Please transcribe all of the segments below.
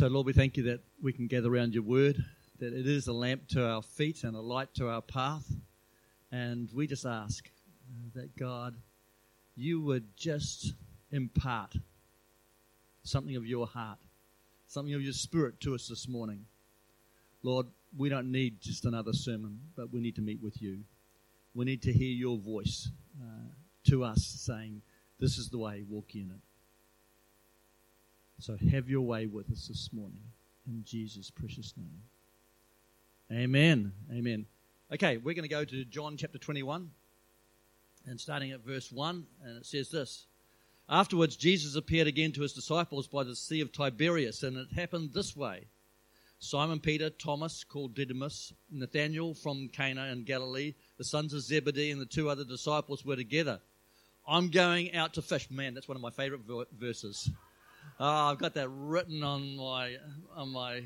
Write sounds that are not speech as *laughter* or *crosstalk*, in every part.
So, Lord, we thank you that we can gather around your word, that it is a lamp to our feet and a light to our path. And we just ask uh, that, God, you would just impart something of your heart, something of your spirit to us this morning. Lord, we don't need just another sermon, but we need to meet with you. We need to hear your voice uh, to us saying, This is the way, walk in it. So have your way with us this morning in Jesus' precious name. Amen. Amen. Okay, we're going to go to John chapter 21 and starting at verse 1, and it says this. Afterwards, Jesus appeared again to his disciples by the Sea of Tiberias, and it happened this way. Simon Peter, Thomas, called Didymus, Nathanael from Cana in Galilee, the sons of Zebedee, and the two other disciples were together. I'm going out to fish. Man, that's one of my favorite verses. Oh, I've got that written on my on my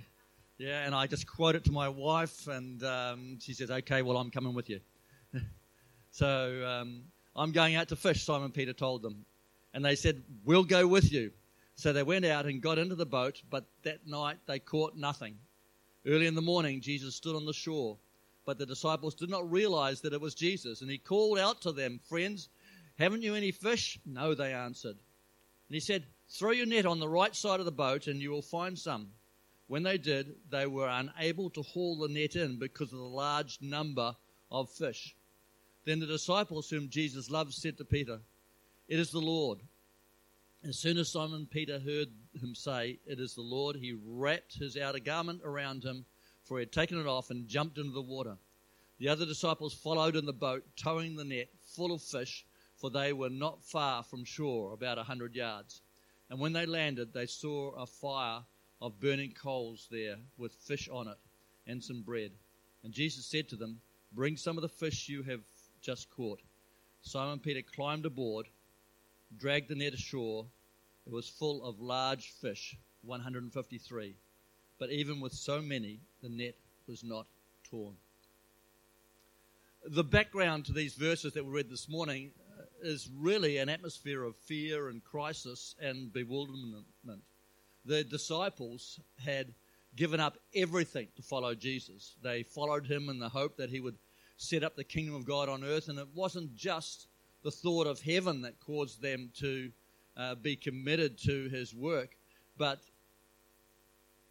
yeah, and I just quote it to my wife, and um, she says, "Okay, well, I'm coming with you." *laughs* so um, I'm going out to fish. Simon Peter told them, and they said, "We'll go with you." So they went out and got into the boat, but that night they caught nothing. Early in the morning, Jesus stood on the shore, but the disciples did not realize that it was Jesus, and he called out to them, "Friends, haven't you any fish?" "No," they answered. And he said, Throw your net on the right side of the boat and you will find some. When they did, they were unable to haul the net in because of the large number of fish. Then the disciples whom Jesus loved said to Peter, It is the Lord. As soon as Simon Peter heard him say, It is the Lord, he wrapped his outer garment around him, for he had taken it off, and jumped into the water. The other disciples followed in the boat, towing the net full of fish, for they were not far from shore, about a hundred yards. And when they landed, they saw a fire of burning coals there with fish on it and some bread. And Jesus said to them, Bring some of the fish you have just caught. Simon Peter climbed aboard, dragged the net ashore. It was full of large fish, 153. But even with so many, the net was not torn. The background to these verses that we read this morning is really an atmosphere of fear and crisis and bewilderment. The disciples had given up everything to follow Jesus. They followed him in the hope that he would set up the kingdom of God on earth, and it wasn't just the thought of heaven that caused them to uh, be committed to his work, but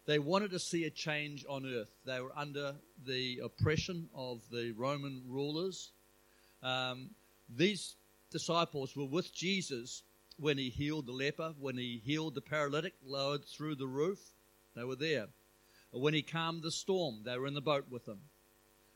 they wanted to see a change on earth. They were under the oppression of the Roman rulers. Um, these disciples were with Jesus when he healed the leper, when he healed the paralytic lowered through the roof. They were there. When he calmed the storm, they were in the boat with him.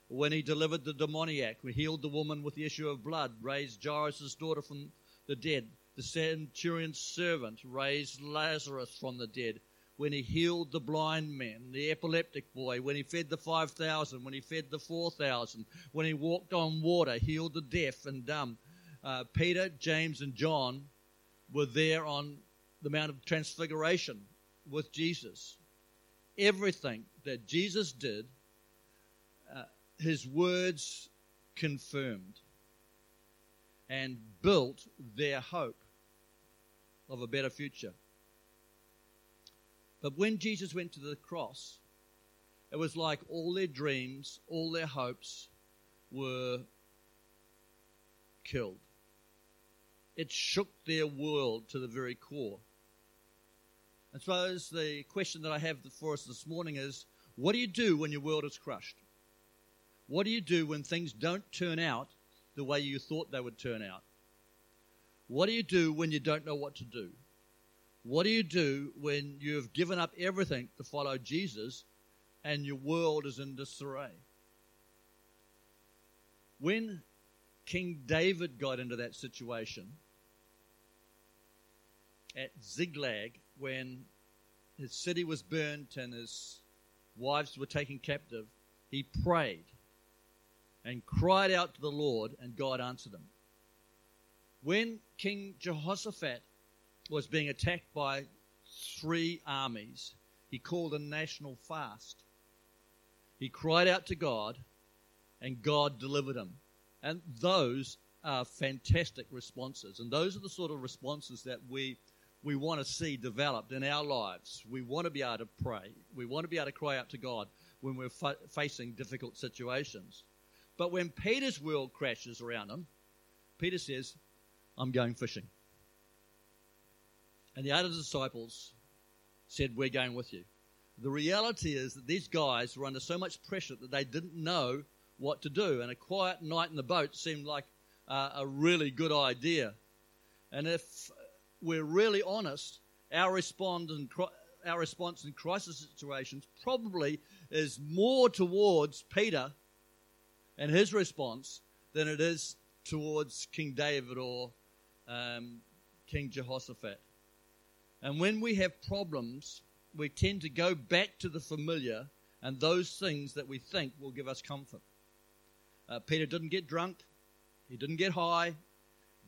When he delivered the demoniac, he healed the woman with the issue of blood, raised Jairus' daughter from the dead. The centurion's servant raised Lazarus from the dead. When he healed the blind man, the epileptic boy, when he fed the 5,000, when he fed the 4,000, when he walked on water, healed the deaf and dumb uh, Peter, James, and John were there on the Mount of Transfiguration with Jesus. Everything that Jesus did, uh, his words confirmed and built their hope of a better future. But when Jesus went to the cross, it was like all their dreams, all their hopes were killed. It shook their world to the very core. I suppose the question that I have for us this morning is what do you do when your world is crushed? What do you do when things don't turn out the way you thought they would turn out? What do you do when you don't know what to do? What do you do when you have given up everything to follow Jesus and your world is in disarray? When King David got into that situation, at Ziklag when his city was burnt and his wives were taken captive, he prayed and cried out to the Lord, and God answered him. When King Jehoshaphat was being attacked by three armies, he called a national fast. He cried out to God, and God delivered him. And those are fantastic responses. And those are the sort of responses that we we want to see developed in our lives. We want to be able to pray. We want to be able to cry out to God when we're fa- facing difficult situations. But when Peter's world crashes around him, Peter says, I'm going fishing. And the other disciples said, We're going with you. The reality is that these guys were under so much pressure that they didn't know what to do. And a quiet night in the boat seemed like uh, a really good idea. And if we're really honest, our response in, our response in crisis situations probably is more towards Peter and his response than it is towards King David or um, King Jehoshaphat. And when we have problems, we tend to go back to the familiar and those things that we think will give us comfort. Uh, Peter didn't get drunk, he didn't get high,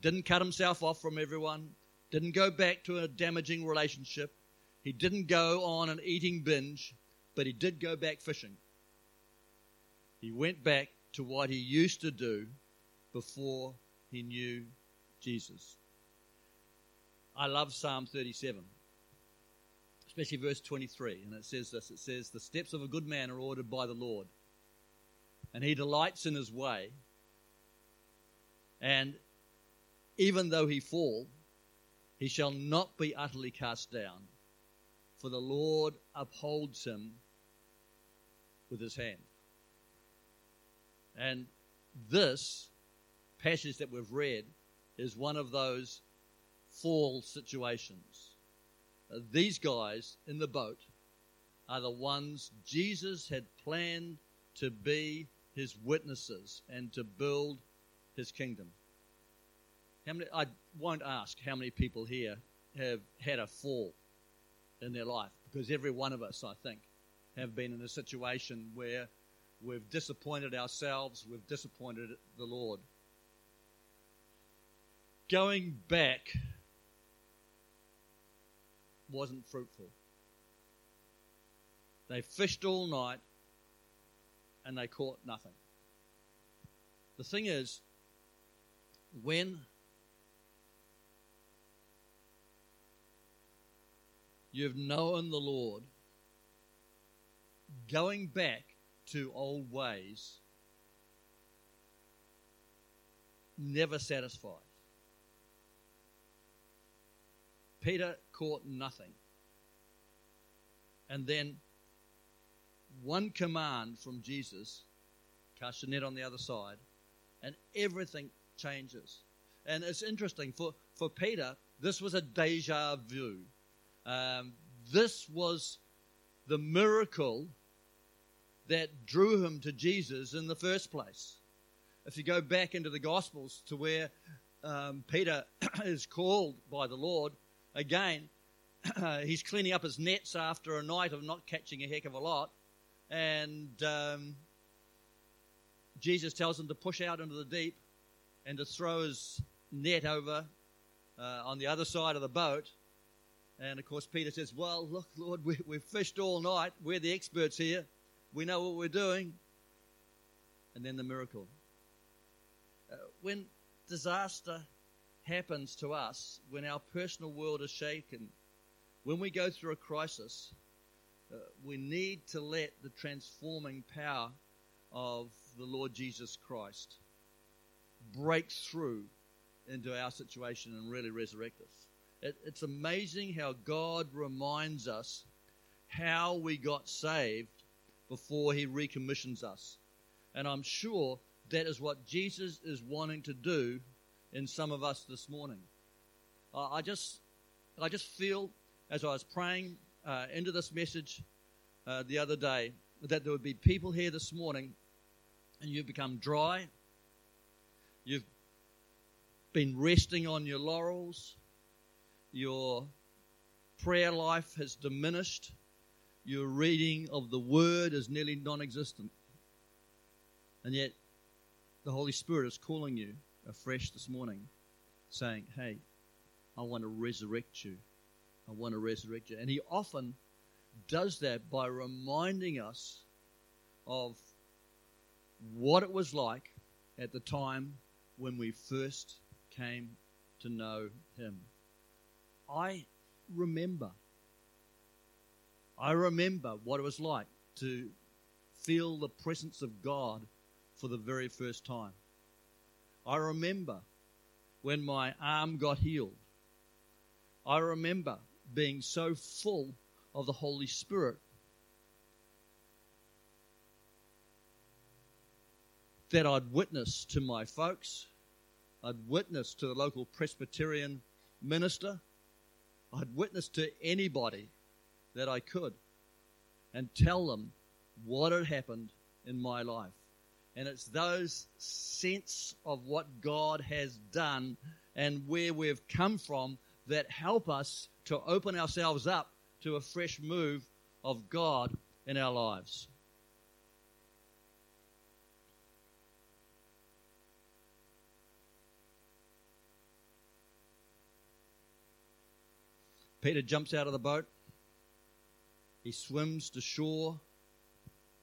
didn't cut himself off from everyone, didn't go back to a damaging relationship, he didn't go on an eating binge, but he did go back fishing. He went back to what he used to do before he knew Jesus. I love Psalm 37, especially verse 23, and it says this it says, The steps of a good man are ordered by the Lord, and he delights in his way. And even though he fall, he shall not be utterly cast down, for the Lord upholds him with his hand. And this passage that we've read is one of those fall situations. Uh, these guys in the boat are the ones Jesus had planned to be his witnesses and to build his kingdom. How many, I won't ask how many people here have had a fall in their life because every one of us, I think, have been in a situation where we've disappointed ourselves, we've disappointed the Lord. Going back wasn't fruitful. They fished all night and they caught nothing. The thing is, when you've known the Lord, going back to old ways never satisfies. Peter caught nothing. And then one command from Jesus, cast your net on the other side, and everything changes. And it's interesting for, for Peter, this was a deja vu. Um, this was the miracle that drew him to Jesus in the first place. If you go back into the Gospels to where um, Peter *clears throat* is called by the Lord, again, *clears throat* he's cleaning up his nets after a night of not catching a heck of a lot. And um, Jesus tells him to push out into the deep and to throw his net over uh, on the other side of the boat. And of course, Peter says, Well, look, Lord, we, we've fished all night. We're the experts here. We know what we're doing. And then the miracle. Uh, when disaster happens to us, when our personal world is shaken, when we go through a crisis, uh, we need to let the transforming power of the Lord Jesus Christ break through into our situation and really resurrect us. It, it's amazing how God reminds us how we got saved before he recommissions us. And I'm sure that is what Jesus is wanting to do in some of us this morning. Uh, I just, I just feel as I was praying uh, into this message uh, the other day that there would be people here this morning, and you've become dry. You've been resting on your laurels. Your prayer life has diminished. Your reading of the Word is nearly non existent. And yet, the Holy Spirit is calling you afresh this morning, saying, Hey, I want to resurrect you. I want to resurrect you. And He often does that by reminding us of what it was like at the time when we first came to know Him. I remember. I remember what it was like to feel the presence of God for the very first time. I remember when my arm got healed. I remember being so full of the Holy Spirit that I'd witness to my folks, I'd witness to the local Presbyterian minister, I'd witness to anybody that I could and tell them what had happened in my life. And it's those sense of what God has done and where we've come from that help us to open ourselves up to a fresh move of God in our lives. Peter jumps out of the boat. He swims to shore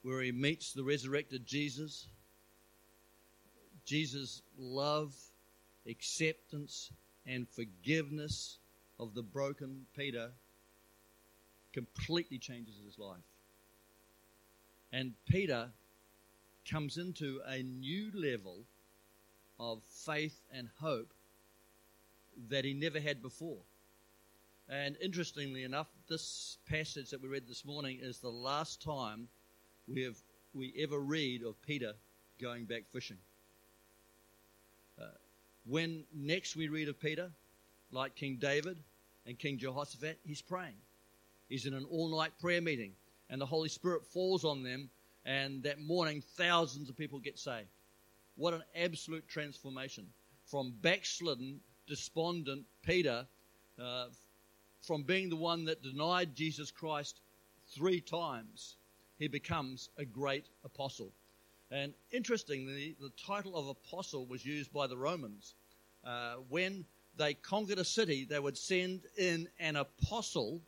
where he meets the resurrected Jesus. Jesus' love, acceptance, and forgiveness of the broken Peter completely changes his life. And Peter comes into a new level of faith and hope that he never had before. And interestingly enough, this passage that we read this morning is the last time we have we ever read of Peter going back fishing. Uh, when next we read of Peter, like King David and King Jehoshaphat, he's praying. He's in an all-night prayer meeting, and the Holy Spirit falls on them, and that morning thousands of people get saved. What an absolute transformation from backslidden, despondent Peter. Uh, from being the one that denied Jesus Christ three times, he becomes a great apostle. And interestingly, the title of apostle was used by the Romans. Uh, when they conquered a city, they would send in an apostle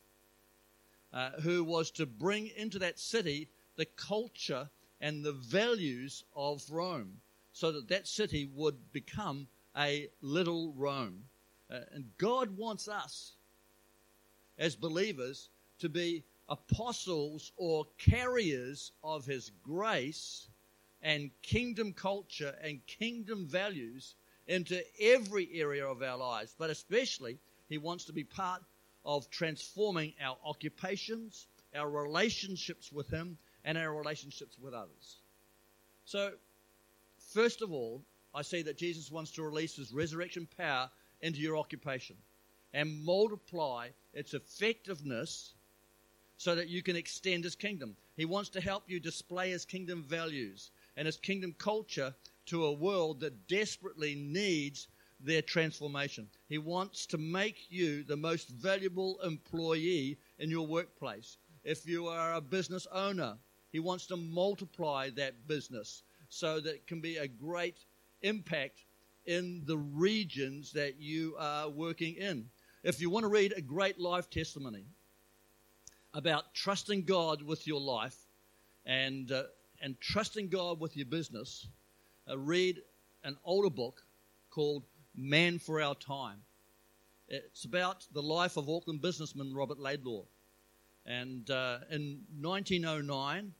uh, who was to bring into that city the culture and the values of Rome so that that city would become a little Rome. Uh, and God wants us as believers to be apostles or carriers of his grace and kingdom culture and kingdom values into every area of our lives, but especially he wants to be part of transforming our occupations, our relationships with him, and our relationships with others. So, first of all, I see that Jesus wants to release his resurrection power into your occupation and multiply its effectiveness so that you can extend his kingdom. He wants to help you display his kingdom values and his kingdom culture to a world that desperately needs their transformation. He wants to make you the most valuable employee in your workplace. If you are a business owner, he wants to multiply that business so that it can be a great impact in the regions that you are working in if you want to read a great life testimony about trusting God with your life and, uh, and trusting God with your business, uh, read an older book called Man for Our Time. It's about the life of Auckland businessman Robert Laidlaw. And uh, in 1909,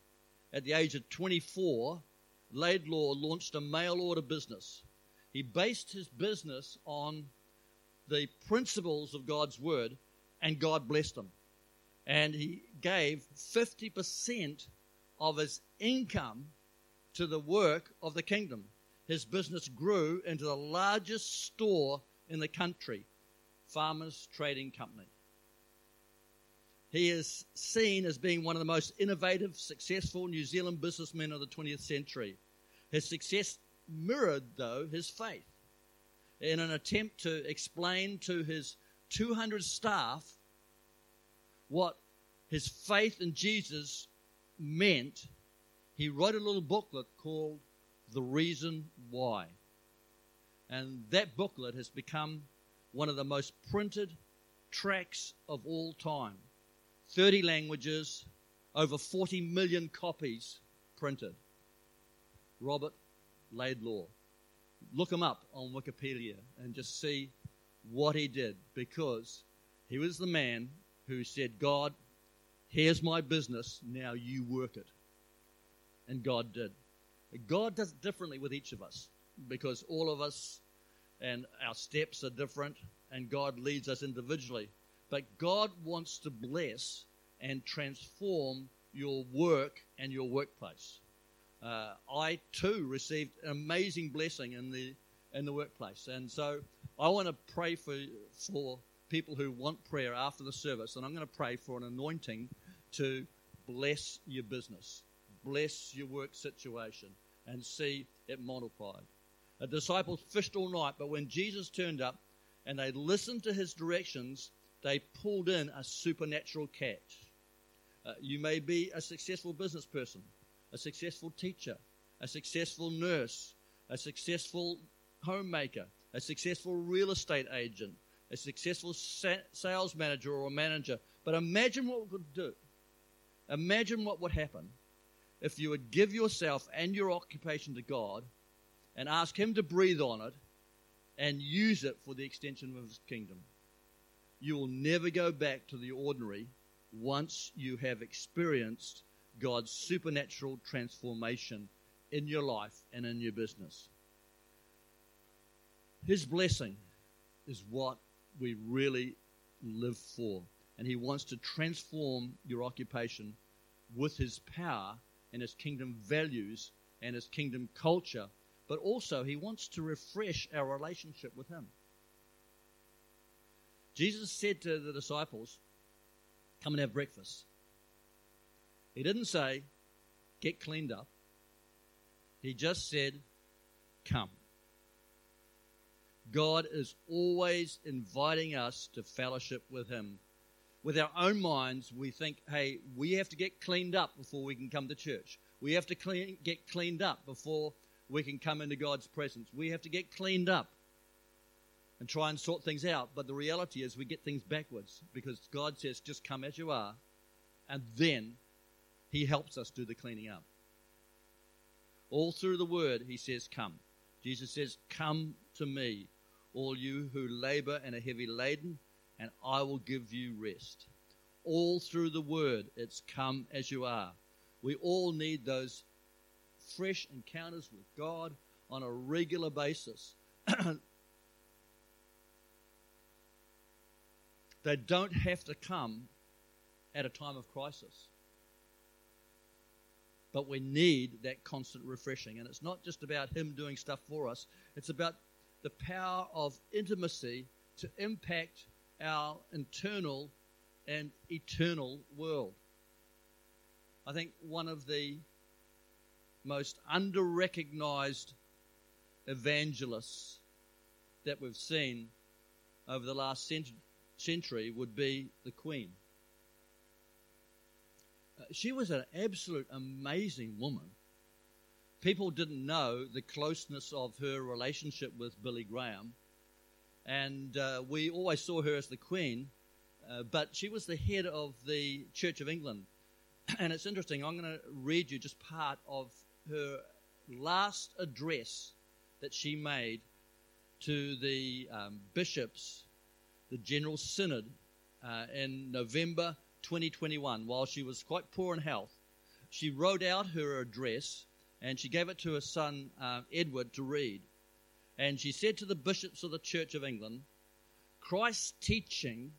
at the age of 24, Laidlaw launched a mail order business. He based his business on the principles of God's word, and God blessed him. And he gave 50% of his income to the work of the kingdom. His business grew into the largest store in the country, Farmers Trading Company. He is seen as being one of the most innovative, successful New Zealand businessmen of the 20th century. His success mirrored, though, his faith in an attempt to explain to his 200 staff what his faith in Jesus meant, he wrote a little booklet called The Reason Why. And that booklet has become one of the most printed tracts of all time 30 languages, over 40 million copies printed. Robert Laidlaw look him up on Wikipedia and just see what he did because He was the man who said, God, here's my business, now you work it. And God did. God does it differently with each of us because all of us and our steps are different and God leads us individually. But God wants to bless and transform your work and your workplace. Uh, I too received an amazing blessing in the in the workplace, and so I want to pray for for people who want prayer after the service, and I'm going to pray for an anointing to bless your business, bless your work situation, and see it multiplied. The disciples fished all night, but when Jesus turned up and they listened to his directions, they pulled in a supernatural catch. Uh, you may be a successful business person, a successful teacher, a successful nurse, a successful homemaker, a successful real estate agent, a successful sa- sales manager or manager. But imagine what we could do. Imagine what would happen if you would give yourself and your occupation to God and ask Him to breathe on it and use it for the extension of His kingdom. You will never go back to the ordinary once you have experienced God's supernatural transformation in your life and in your business. His blessing is what we really live for. And He wants to transform your occupation with His power and His kingdom values and His kingdom culture, but also He wants to refresh our relationship with Him. Jesus said to the disciples, Come and have breakfast. He didn't say, Get cleaned up. He just said, Come. God is always inviting us to fellowship with Him. With our own minds, we think, hey, we have to get cleaned up before we can come to church. We have to clean, get cleaned up before we can come into God's presence. We have to get cleaned up and try and sort things out. But the reality is, we get things backwards because God says, just come as you are, and then He helps us do the cleaning up. All through the Word, He says, come. Jesus says, Come to me, all you who labor and are heavy laden, and I will give you rest. All through the word, it's come as you are. We all need those fresh encounters with God on a regular basis. *clears throat* they don't have to come at a time of crisis. But we need that constant refreshing. And it's not just about Him doing stuff for us, it's about the power of intimacy to impact our internal and eternal world. I think one of the most under recognized evangelists that we've seen over the last century would be the Queen. She was an absolute amazing woman people didn't know the closeness of her relationship with Billy Graham. And uh, we always saw her as the Queen, uh, but she was the head of the Church of England. *clears throat* And it's interesting, I'm going to read you just part of her last address that she made to the um, bishops, the General Synod, uh, in November 2021, while she was quite poor in health. She wrote out her address and she gave it to her son uh, Edward to read. And she said to the bishops of the Church of England, Christ's teaching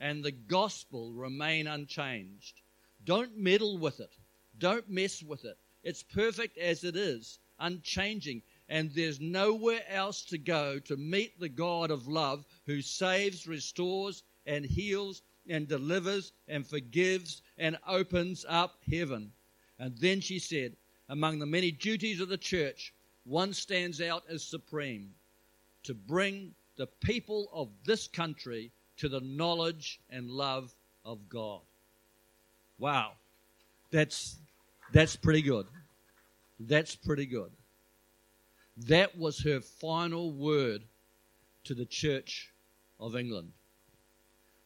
and the gospel remain unchanged. Don't meddle with it. Don't mess with it. It's perfect as it is, unchanging, and there's nowhere else to go to meet the God of love who saves, restores, and heals, and delivers, and forgives, and opens up heaven. And then she said, among the many duties of the church, one stands out as supreme to bring the people of this country to the knowledge and love of God. Wow. That's that's pretty good. That's pretty good. That was her final word to the church of England.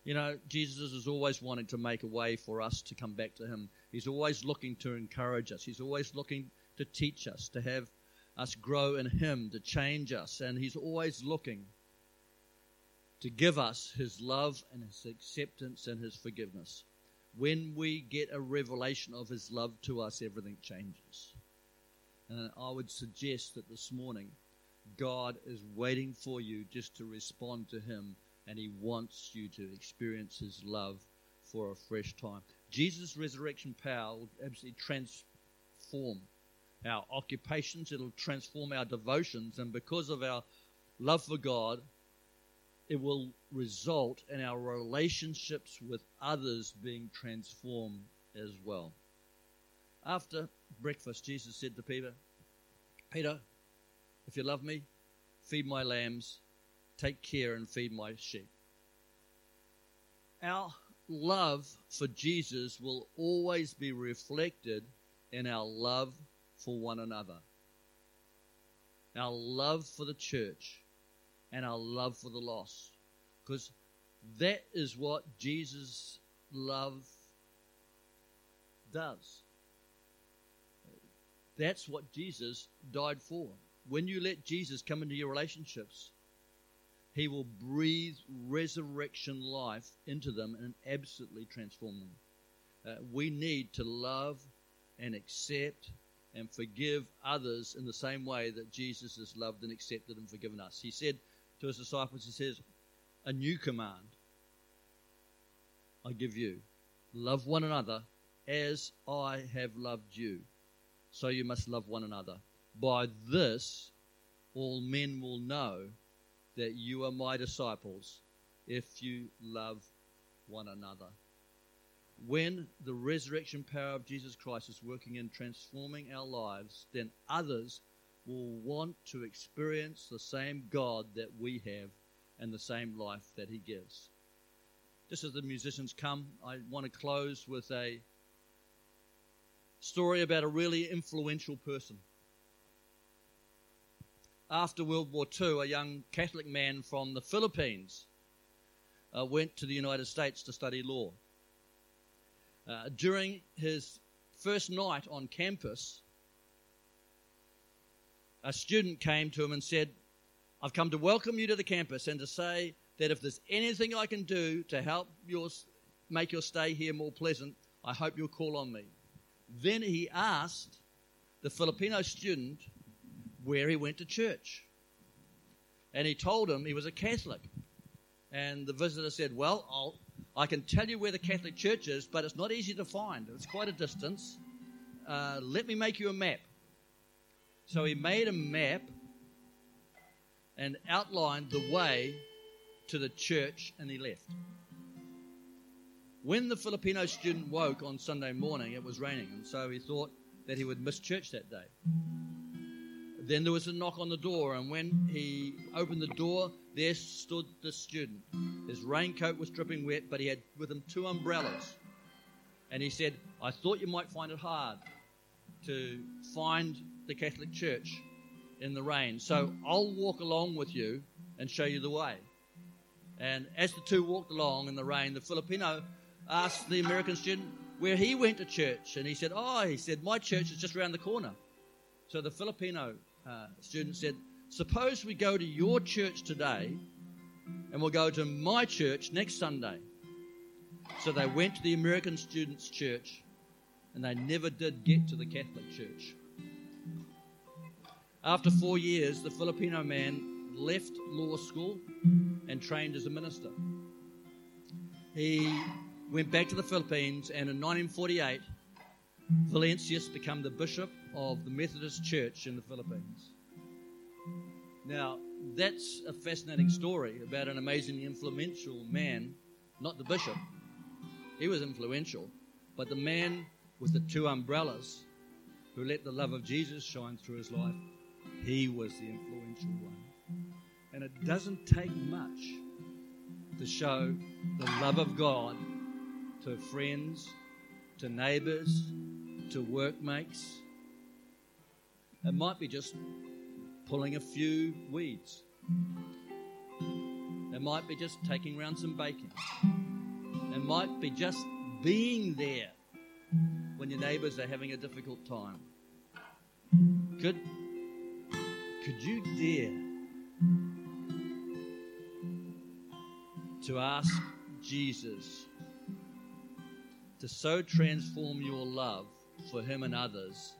You know, Jesus is always wanting to make a way for us to come back to him. He's always looking to encourage us. He's always looking to teach us, to have us grow in Him, to change us. And He's always looking to give us his love and his acceptance and his forgiveness. When we get a revelation of his love to us, everything changes. And I would suggest that this morning, God is waiting for you just to respond to him, and he wants you to experience his love for a fresh time. Jesus' resurrection power will absolutely transform our occupations, it'll transform our devotions, and because of our love for God, it will result in our relationships with others being transformed as well. After breakfast, Jesus said to Peter, Peter, if you love me, feed my lambs, take care and feed my sheep. Our love for Jesus will always be reflected in our love for one another. Our love for the church and our love for the lost. Because that is what Jesus' love does. That's what Jesus died for. When you let Jesus come into your relationships, he will breathe resurrection life into them and absolutely transform them. Uh, we need to love and accept and forgive others in the same way that Jesus has loved and accepted and forgiven us. He said to his disciples, He says, A new command I give you love one another as I have loved you. So you must love one another. By this, all men will know that you are my disciples if you love one another when the resurrection power of Jesus Christ is working in transforming our lives, then others will want to experience the same God that we have and the same life that He gives. Just as the musicians come, I want to close with a story about a really influential person. After World War II, a young Catholic man from the Philippines uh, went to the United States to study law. Uh, during his first night on campus, a student came to him and said, I've come to welcome you to the campus and to say that if there's anything I can do to help your, make your stay here more pleasant, I hope you'll call on me. Then he asked the Filipino student where he went to church. And he told him he was a Catholic. And the visitor said, Well, I'll, I can tell you where the Catholic Church is, but it's not easy to find. It's quite a distance. Uh, let me make you a map. So he made a map and outlined the way to the church, and he left. When the Filipino student woke on Sunday morning, it was raining, and so he thought that he would miss church that day. Then there was a knock on the door, and when he opened the door, there stood the student. His raincoat was dripping wet, but he had with him two umbrellas. And he said, I thought you might find it hard to find the Catholic Church in the rain, so I'll walk along with you and show you the way. And as the two walked along in the rain, the Filipino asked the American student where he went to church. And he said, Oh, he said, my church is just around the corner. So the Filipino uh, student said, Suppose we go to your church today and we'll go to my church next Sunday. So they went to the American Students' Church and they never did get to the Catholic Church. After four years, the Filipino man left law school and trained as a minister. He went back to the Philippines and in 1948, Valencius became the bishop of the Methodist Church in the Philippines. Now, that's a fascinating story about an amazingly influential man, not the bishop. He was influential, but the man with the two umbrellas who let the love of Jesus shine through his life, he was the influential one. And it doesn't take much to show the love of God to friends, to neighbors, to workmates. It might be just pulling a few weeds. It might be just taking around some bacon. It might be just being there when your neighbors are having a difficult time. Could, could you dare to ask Jesus to so transform your love for Him and others,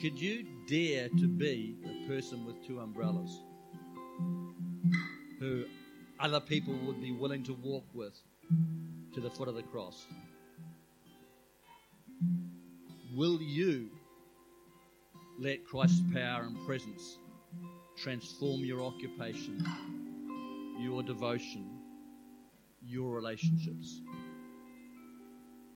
could you dare to be the person with two umbrellas who other people would be willing to walk with to the foot of the cross? Will you let Christ's power and presence transform your occupation, your devotion, your relationships?